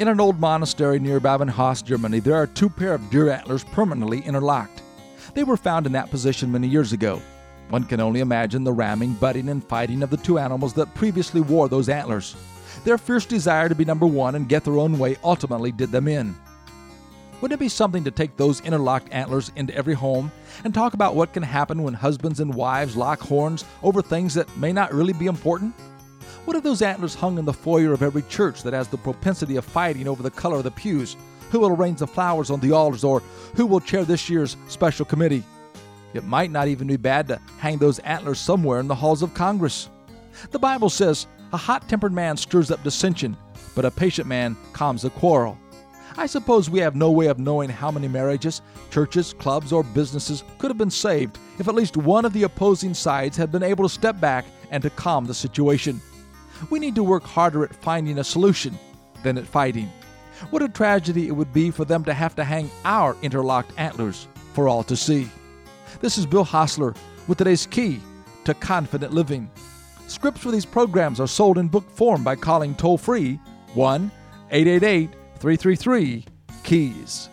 In an old monastery near Babenhausen, Germany, there are two pair of deer antlers permanently interlocked. They were found in that position many years ago. One can only imagine the ramming, butting, and fighting of the two animals that previously wore those antlers. Their fierce desire to be number one and get their own way ultimately did them in. Wouldn't it be something to take those interlocked antlers into every home and talk about what can happen when husbands and wives lock horns over things that may not really be important? What if those antlers hung in the foyer of every church that has the propensity of fighting over the color of the pews? Who will arrange the flowers on the altars or who will chair this year's special committee? It might not even be bad to hang those antlers somewhere in the halls of Congress. The Bible says, A hot tempered man stirs up dissension, but a patient man calms a quarrel. I suppose we have no way of knowing how many marriages, churches, clubs, or businesses could have been saved if at least one of the opposing sides had been able to step back and to calm the situation. We need to work harder at finding a solution than at fighting. What a tragedy it would be for them to have to hang our interlocked antlers for all to see. This is Bill Hostler with today's key to confident living. Scripts for these programs are sold in book form by calling toll free 1 888 333 KEYS.